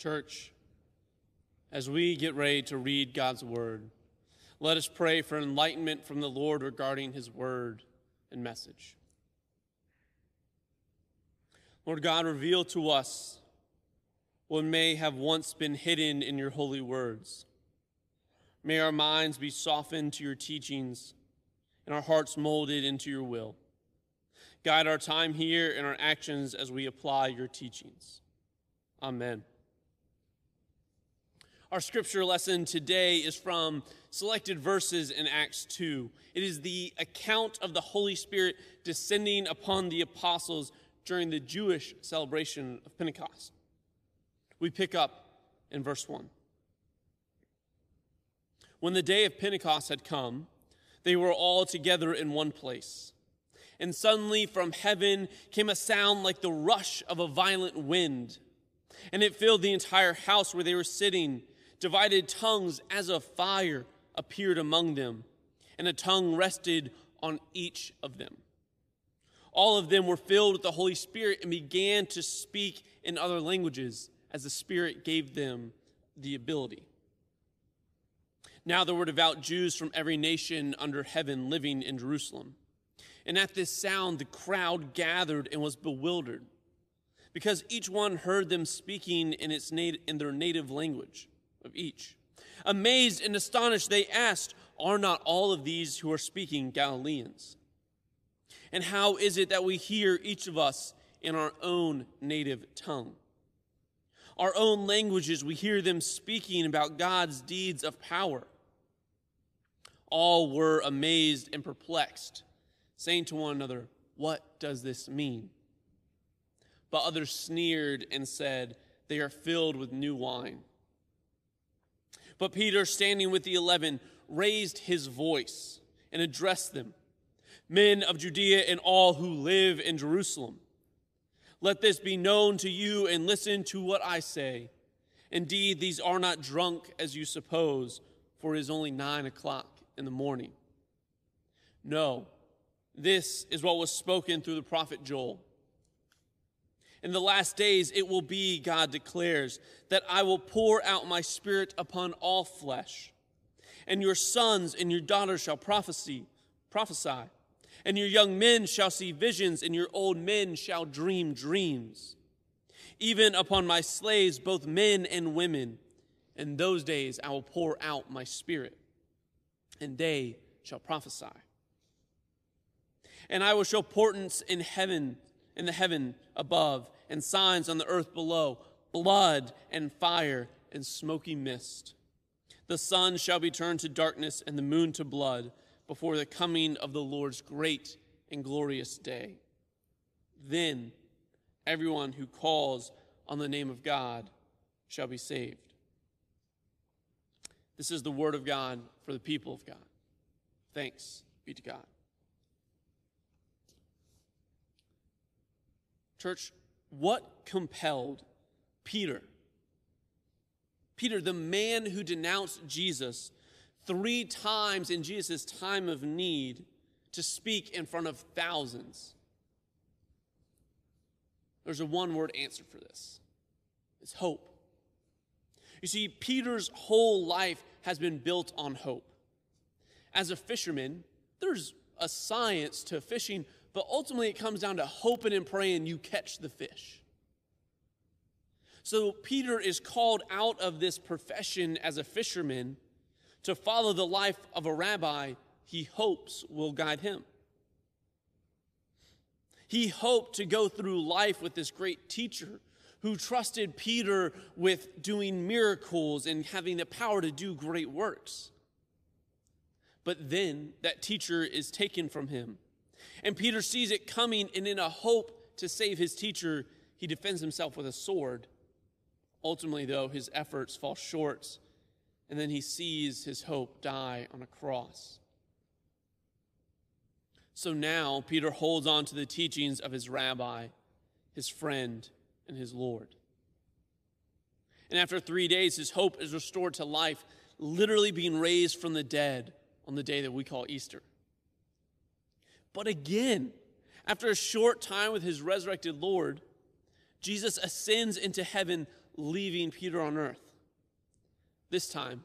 Church, as we get ready to read God's word, let us pray for enlightenment from the Lord regarding his word and message. Lord God, reveal to us what may have once been hidden in your holy words. May our minds be softened to your teachings and our hearts molded into your will. Guide our time here and our actions as we apply your teachings. Amen. Our scripture lesson today is from selected verses in Acts 2. It is the account of the Holy Spirit descending upon the apostles during the Jewish celebration of Pentecost. We pick up in verse 1. When the day of Pentecost had come, they were all together in one place. And suddenly from heaven came a sound like the rush of a violent wind, and it filled the entire house where they were sitting divided tongues as of fire appeared among them, and a tongue rested on each of them. All of them were filled with the Holy Spirit and began to speak in other languages as the Spirit gave them the ability. Now there were devout Jews from every nation under heaven living in Jerusalem. And at this sound, the crowd gathered and was bewildered, because each one heard them speaking in, its nat- in their native language of each. Amazed and astonished, they asked, Are not all of these who are speaking Galileans? And how is it that we hear each of us in our own native tongue? Our own languages, we hear them speaking about God's deeds of power. All were amazed and perplexed, saying to one another, What does this mean? But others sneered and said, They are filled with new wine. But Peter, standing with the eleven, raised his voice and addressed them Men of Judea and all who live in Jerusalem, let this be known to you and listen to what I say. Indeed, these are not drunk as you suppose, for it is only nine o'clock in the morning. No, this is what was spoken through the prophet Joel. In the last days it will be, God declares, that I will pour out my spirit upon all flesh. And your sons and your daughters shall prophesy, prophesy, and your young men shall see visions, and your old men shall dream dreams. Even upon my slaves, both men and women, in those days I will pour out my spirit, and they shall prophesy. And I will show portents in heaven in the heaven above, and signs on the earth below blood and fire and smoky mist. The sun shall be turned to darkness and the moon to blood before the coming of the Lord's great and glorious day. Then everyone who calls on the name of God shall be saved. This is the word of God for the people of God. Thanks be to God. Church, what compelled Peter? Peter, the man who denounced Jesus three times in Jesus' time of need, to speak in front of thousands. There's a one word answer for this it's hope. You see, Peter's whole life has been built on hope. As a fisherman, there's a science to fishing but ultimately, it comes down to hoping and praying you catch the fish. So, Peter is called out of this profession as a fisherman to follow the life of a rabbi he hopes will guide him. He hoped to go through life with this great teacher who trusted Peter with doing miracles and having the power to do great works. But then that teacher is taken from him and Peter sees it coming, and in a hope to save his teacher, he defends himself with a sword. Ultimately, though, his efforts fall short, and then he sees his hope die on a cross. So now Peter holds on to the teachings of his rabbi, his friend, and his Lord. And after three days, his hope is restored to life, literally being raised from the dead on the day that we call Easter. But again, after a short time with his resurrected Lord, Jesus ascends into heaven, leaving Peter on earth. This time,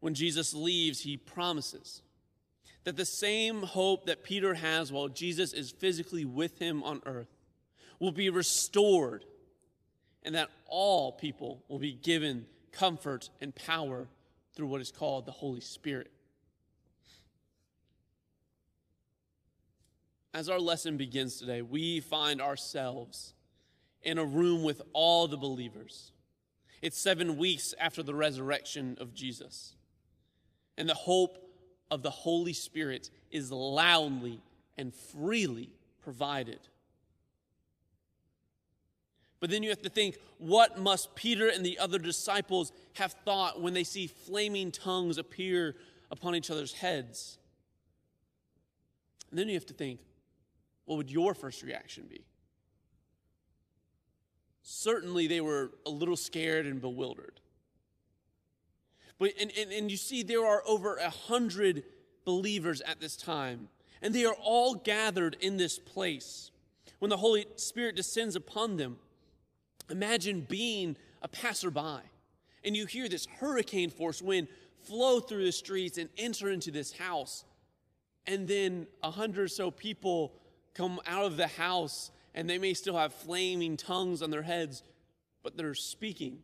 when Jesus leaves, he promises that the same hope that Peter has while Jesus is physically with him on earth will be restored, and that all people will be given comfort and power through what is called the Holy Spirit. As our lesson begins today, we find ourselves in a room with all the believers. It's seven weeks after the resurrection of Jesus. And the hope of the Holy Spirit is loudly and freely provided. But then you have to think what must Peter and the other disciples have thought when they see flaming tongues appear upon each other's heads? And then you have to think what would your first reaction be? Certainly, they were a little scared and bewildered. But, and, and, and you see, there are over a hundred believers at this time, and they are all gathered in this place. When the Holy Spirit descends upon them, imagine being a passerby, and you hear this hurricane force wind flow through the streets and enter into this house. And then a hundred or so people come out of the house, and they may still have flaming tongues on their heads, but they're speaking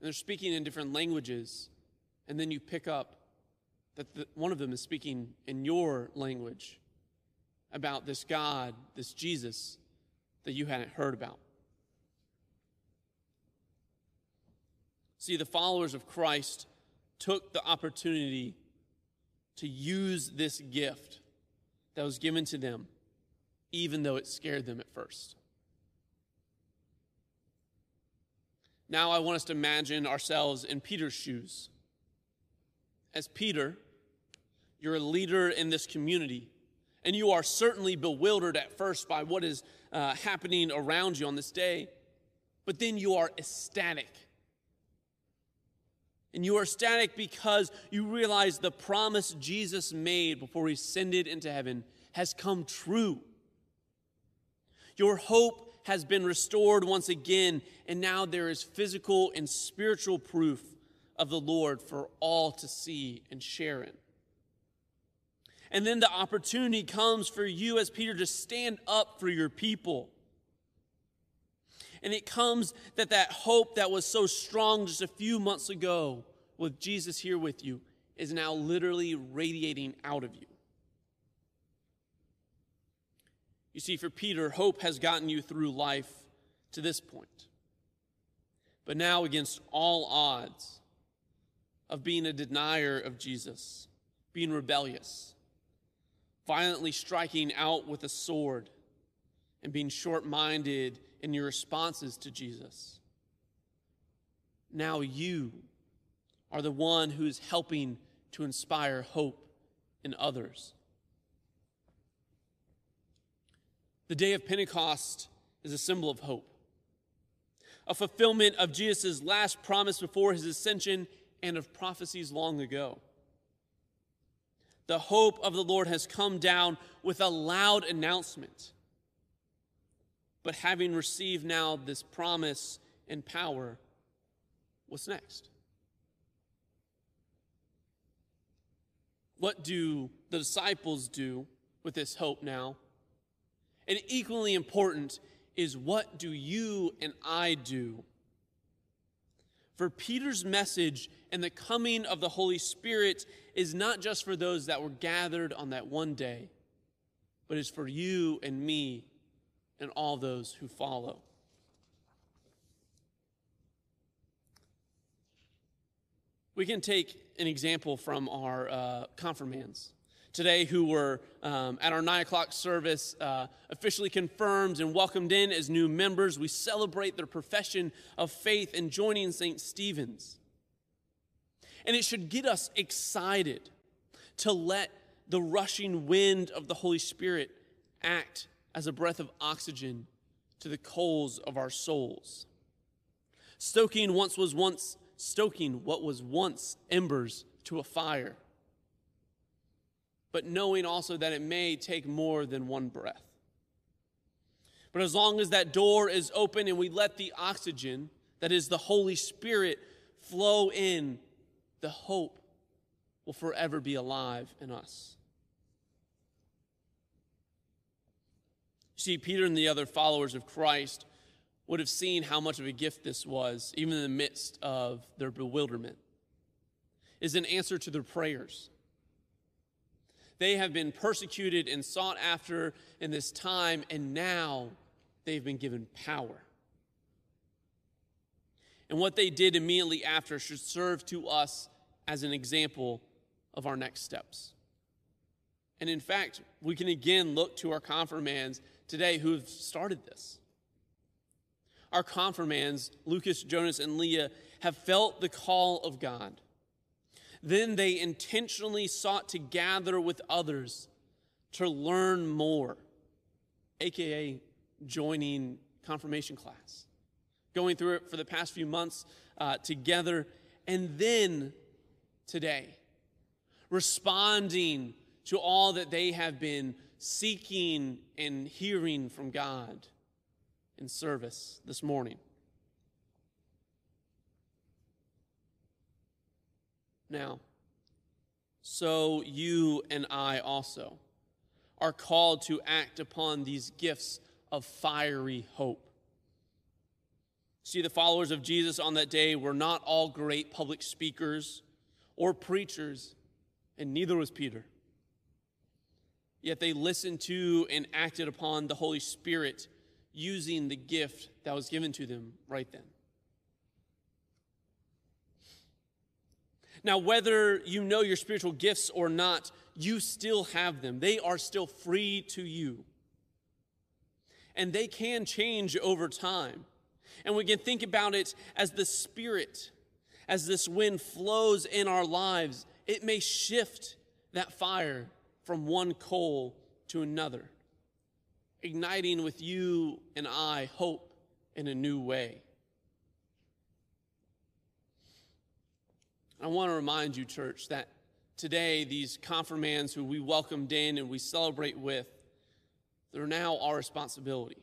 and they're speaking in different languages. And then you pick up that the, one of them is speaking in your language about this God, this Jesus that you hadn't heard about. See, the followers of Christ took the opportunity to use this gift that was given to them, even though it scared them at first. Now I want us to imagine ourselves in Peter's shoes. As Peter, you're a leader in this community, and you are certainly bewildered at first by what is uh, happening around you on this day, but then you are ecstatic. And you are ecstatic because you realize the promise Jesus made before he ascended into heaven has come true. Your hope has been restored once again, and now there is physical and spiritual proof of the Lord for all to see and share in. And then the opportunity comes for you as Peter to stand up for your people. And it comes that that hope that was so strong just a few months ago with Jesus here with you is now literally radiating out of you. You see, for Peter, hope has gotten you through life to this point. But now, against all odds of being a denier of Jesus, being rebellious, violently striking out with a sword, and being short minded in your responses to Jesus, now you are the one who is helping to inspire hope in others. The day of Pentecost is a symbol of hope, a fulfillment of Jesus' last promise before his ascension and of prophecies long ago. The hope of the Lord has come down with a loud announcement. But having received now this promise and power, what's next? What do the disciples do with this hope now? And equally important is what do you and I do? For Peter's message and the coming of the Holy Spirit is not just for those that were gathered on that one day, but is for you and me and all those who follow. We can take an example from our uh, confirmands today who were um, at our nine o'clock service uh, officially confirmed and welcomed in as new members. We celebrate their profession of faith and joining St. Stephen's. And it should get us excited to let the rushing wind of the Holy Spirit act as a breath of oxygen to the coals of our souls. Stoking once was once stoking what was once embers to a fire but knowing also that it may take more than one breath. But as long as that door is open and we let the oxygen, that is the Holy Spirit, flow in, the hope will forever be alive in us. See, Peter and the other followers of Christ would have seen how much of a gift this was, even in the midst of their bewilderment, is an answer to their prayers. They have been persecuted and sought after in this time, and now they've been given power. And what they did immediately after should serve to us as an example of our next steps. And in fact, we can again look to our confirmands today who have started this. Our confirmands, Lucas, Jonas, and Leah, have felt the call of God. Then they intentionally sought to gather with others to learn more, aka joining confirmation class, going through it for the past few months uh, together, and then today, responding to all that they have been seeking and hearing from God in service this morning. Now, so you and I also are called to act upon these gifts of fiery hope. See, the followers of Jesus on that day were not all great public speakers or preachers, and neither was Peter. Yet they listened to and acted upon the Holy Spirit using the gift that was given to them right then. Now, whether you know your spiritual gifts or not, you still have them. They are still free to you. And they can change over time. And we can think about it as the Spirit, as this wind flows in our lives, it may shift that fire from one coal to another, igniting with you and I hope in a new way. I want to remind you, church, that today these confirmands who we welcomed in and we celebrate with, they're now our responsibility.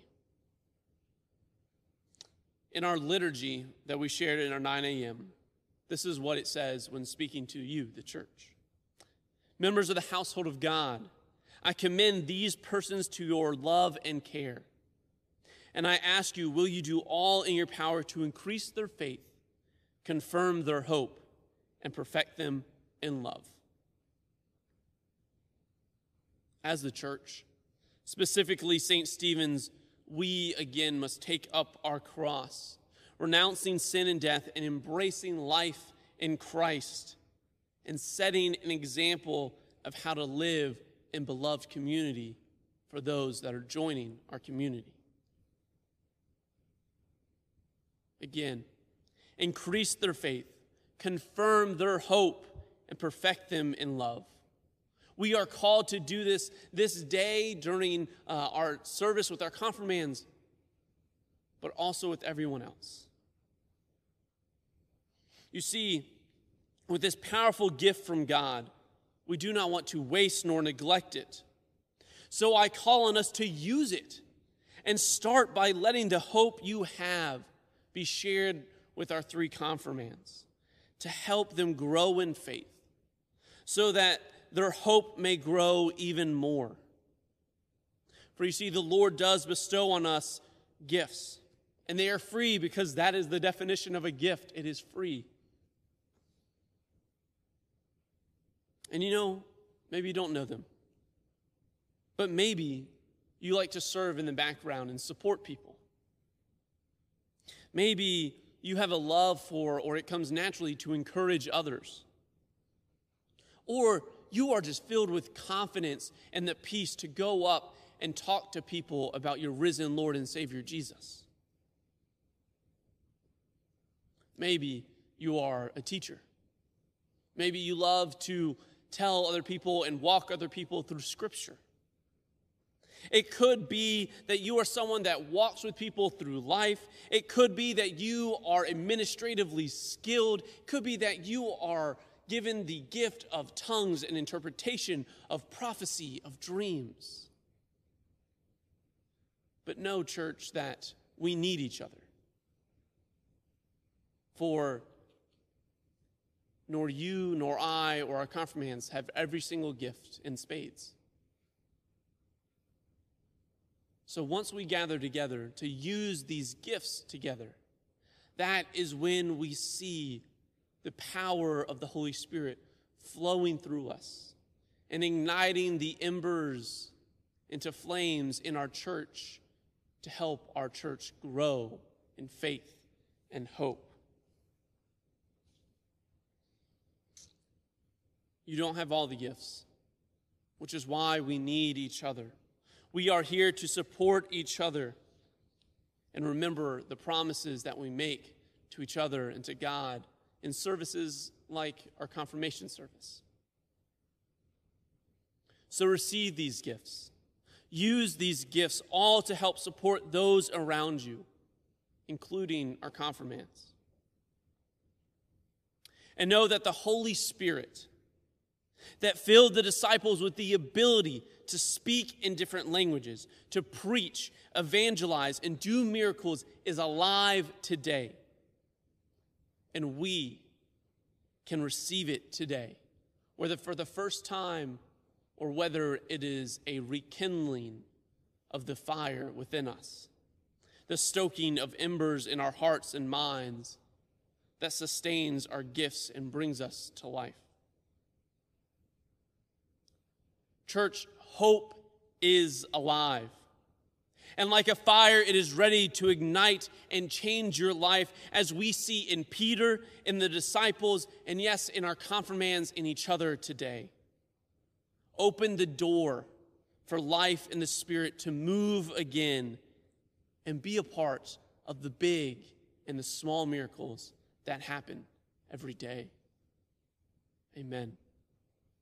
In our liturgy that we shared in our 9 a.m., this is what it says when speaking to you, the church members of the household of God, I commend these persons to your love and care. And I ask you, will you do all in your power to increase their faith, confirm their hope, and perfect them in love? As the church, specifically St. Stephen's, we again must take up our cross, renouncing sin and death and embracing life in Christ and setting an example of how to live in beloved community for those that are joining our community. Again, increase their faith, confirm their hope, and perfect them in love. We are called to do this this day during uh, our service with our confirmands, but also with everyone else. You see, with this powerful gift from God, we do not want to waste nor neglect it. So I call on us to use it and start by letting the hope you have be shared with our three confirmands to help them grow in faith so that their hope may grow even more. For you see, the Lord does bestow on us gifts, and they are free because that is the definition of a gift it is free. And you know, maybe you don't know them, but maybe you like to serve in the background and support people. Maybe you have a love for, or it comes naturally to encourage others. Or you are just filled with confidence and the peace to go up and talk to people about your risen Lord and Savior Jesus. Maybe you are a teacher. Maybe you love to tell other people and walk other people through Scripture. It could be that you are someone that walks with people through life. It could be that you are administratively skilled. It could be that you are given the gift of tongues and interpretation of prophecy, of dreams. But know, church, that we need each other. For nor you, nor I, or our confirmands have every single gift in spades. So once we gather together to use these gifts together, that is when we see the power of the Holy Spirit flowing through us and igniting the embers into flames in our church to help our church grow in faith and hope. You don't have all the gifts, which is why we need each other. We are here to support each other and remember the promises that we make to each other and to God in services like our confirmation service. So receive these gifts. Use these gifts all to help support those around you, including our confirmands. And know that the Holy Spirit that filled the disciples with the ability to speak in different languages, to preach, evangelize, and do miracles is alive today. And we can receive it today, whether for the first time or whether it is a rekindling of the fire within us, the stoking of embers in our hearts and minds that sustains our gifts and brings us to life. Church, hope is alive. And like a fire, it is ready to ignite and change your life, as we see in Peter, in the disciples, and yes, in our confirmands in each other today. Open the door for life in the Spirit to move again and be a part of the big and the small miracles that happen every day. Amen.